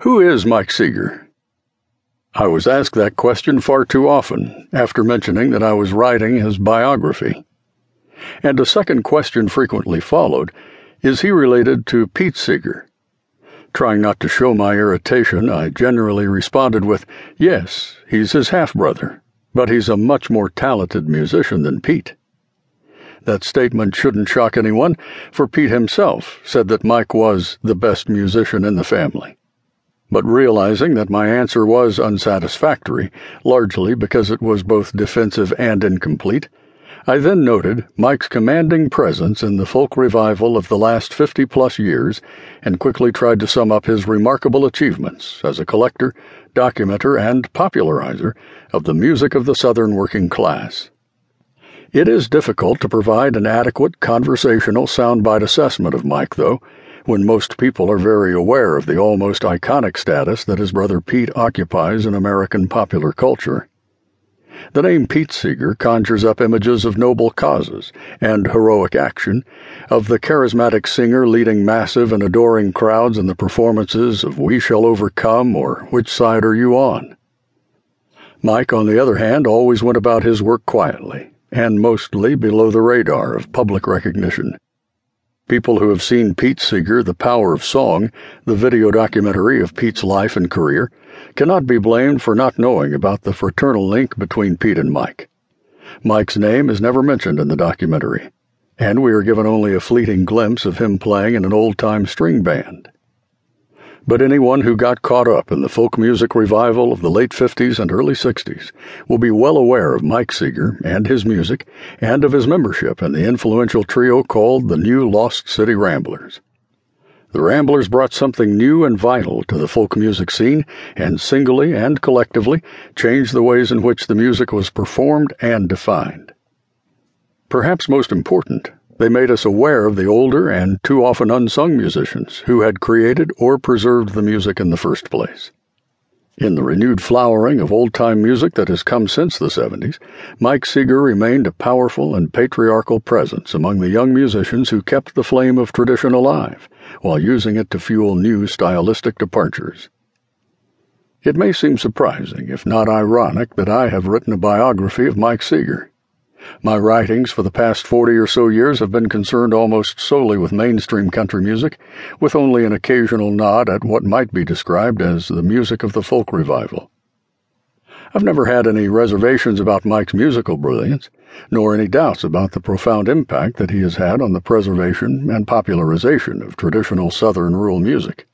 Who is Mike Seeger? I was asked that question far too often after mentioning that I was writing his biography. And a second question frequently followed Is he related to Pete Seeger? Trying not to show my irritation, I generally responded with, Yes, he's his half brother, but he's a much more talented musician than Pete. That statement shouldn't shock anyone, for Pete himself said that Mike was the best musician in the family but realizing that my answer was unsatisfactory, largely because it was both defensive and incomplete, I then noted Mike's commanding presence in the folk revival of the last 50 plus years and quickly tried to sum up his remarkable achievements as a collector, documenter, and popularizer of the music of the Southern working class. It is difficult to provide an adequate conversational soundbite assessment of Mike, though when most people are very aware of the almost iconic status that his brother Pete occupies in American popular culture. The name Pete Seeger conjures up images of noble causes and heroic action, of the charismatic singer leading massive and adoring crowds in the performances of We Shall Overcome or Which Side Are You On? Mike, on the other hand, always went about his work quietly and mostly below the radar of public recognition. People who have seen Pete Seeger, The Power of Song, the video documentary of Pete's life and career, cannot be blamed for not knowing about the fraternal link between Pete and Mike. Mike's name is never mentioned in the documentary, and we are given only a fleeting glimpse of him playing in an old time string band but anyone who got caught up in the folk music revival of the late 50s and early 60s will be well aware of Mike Seeger and his music and of his membership in the influential trio called the New Lost City Ramblers. The Ramblers brought something new and vital to the folk music scene and singly and collectively changed the ways in which the music was performed and defined. Perhaps most important, they made us aware of the older and too often unsung musicians who had created or preserved the music in the first place. In the renewed flowering of old time music that has come since the 70s, Mike Seeger remained a powerful and patriarchal presence among the young musicians who kept the flame of tradition alive while using it to fuel new stylistic departures. It may seem surprising, if not ironic, that I have written a biography of Mike Seeger. My writings for the past 40 or so years have been concerned almost solely with mainstream country music, with only an occasional nod at what might be described as the music of the folk revival. I've never had any reservations about Mike's musical brilliance, nor any doubts about the profound impact that he has had on the preservation and popularization of traditional Southern rural music.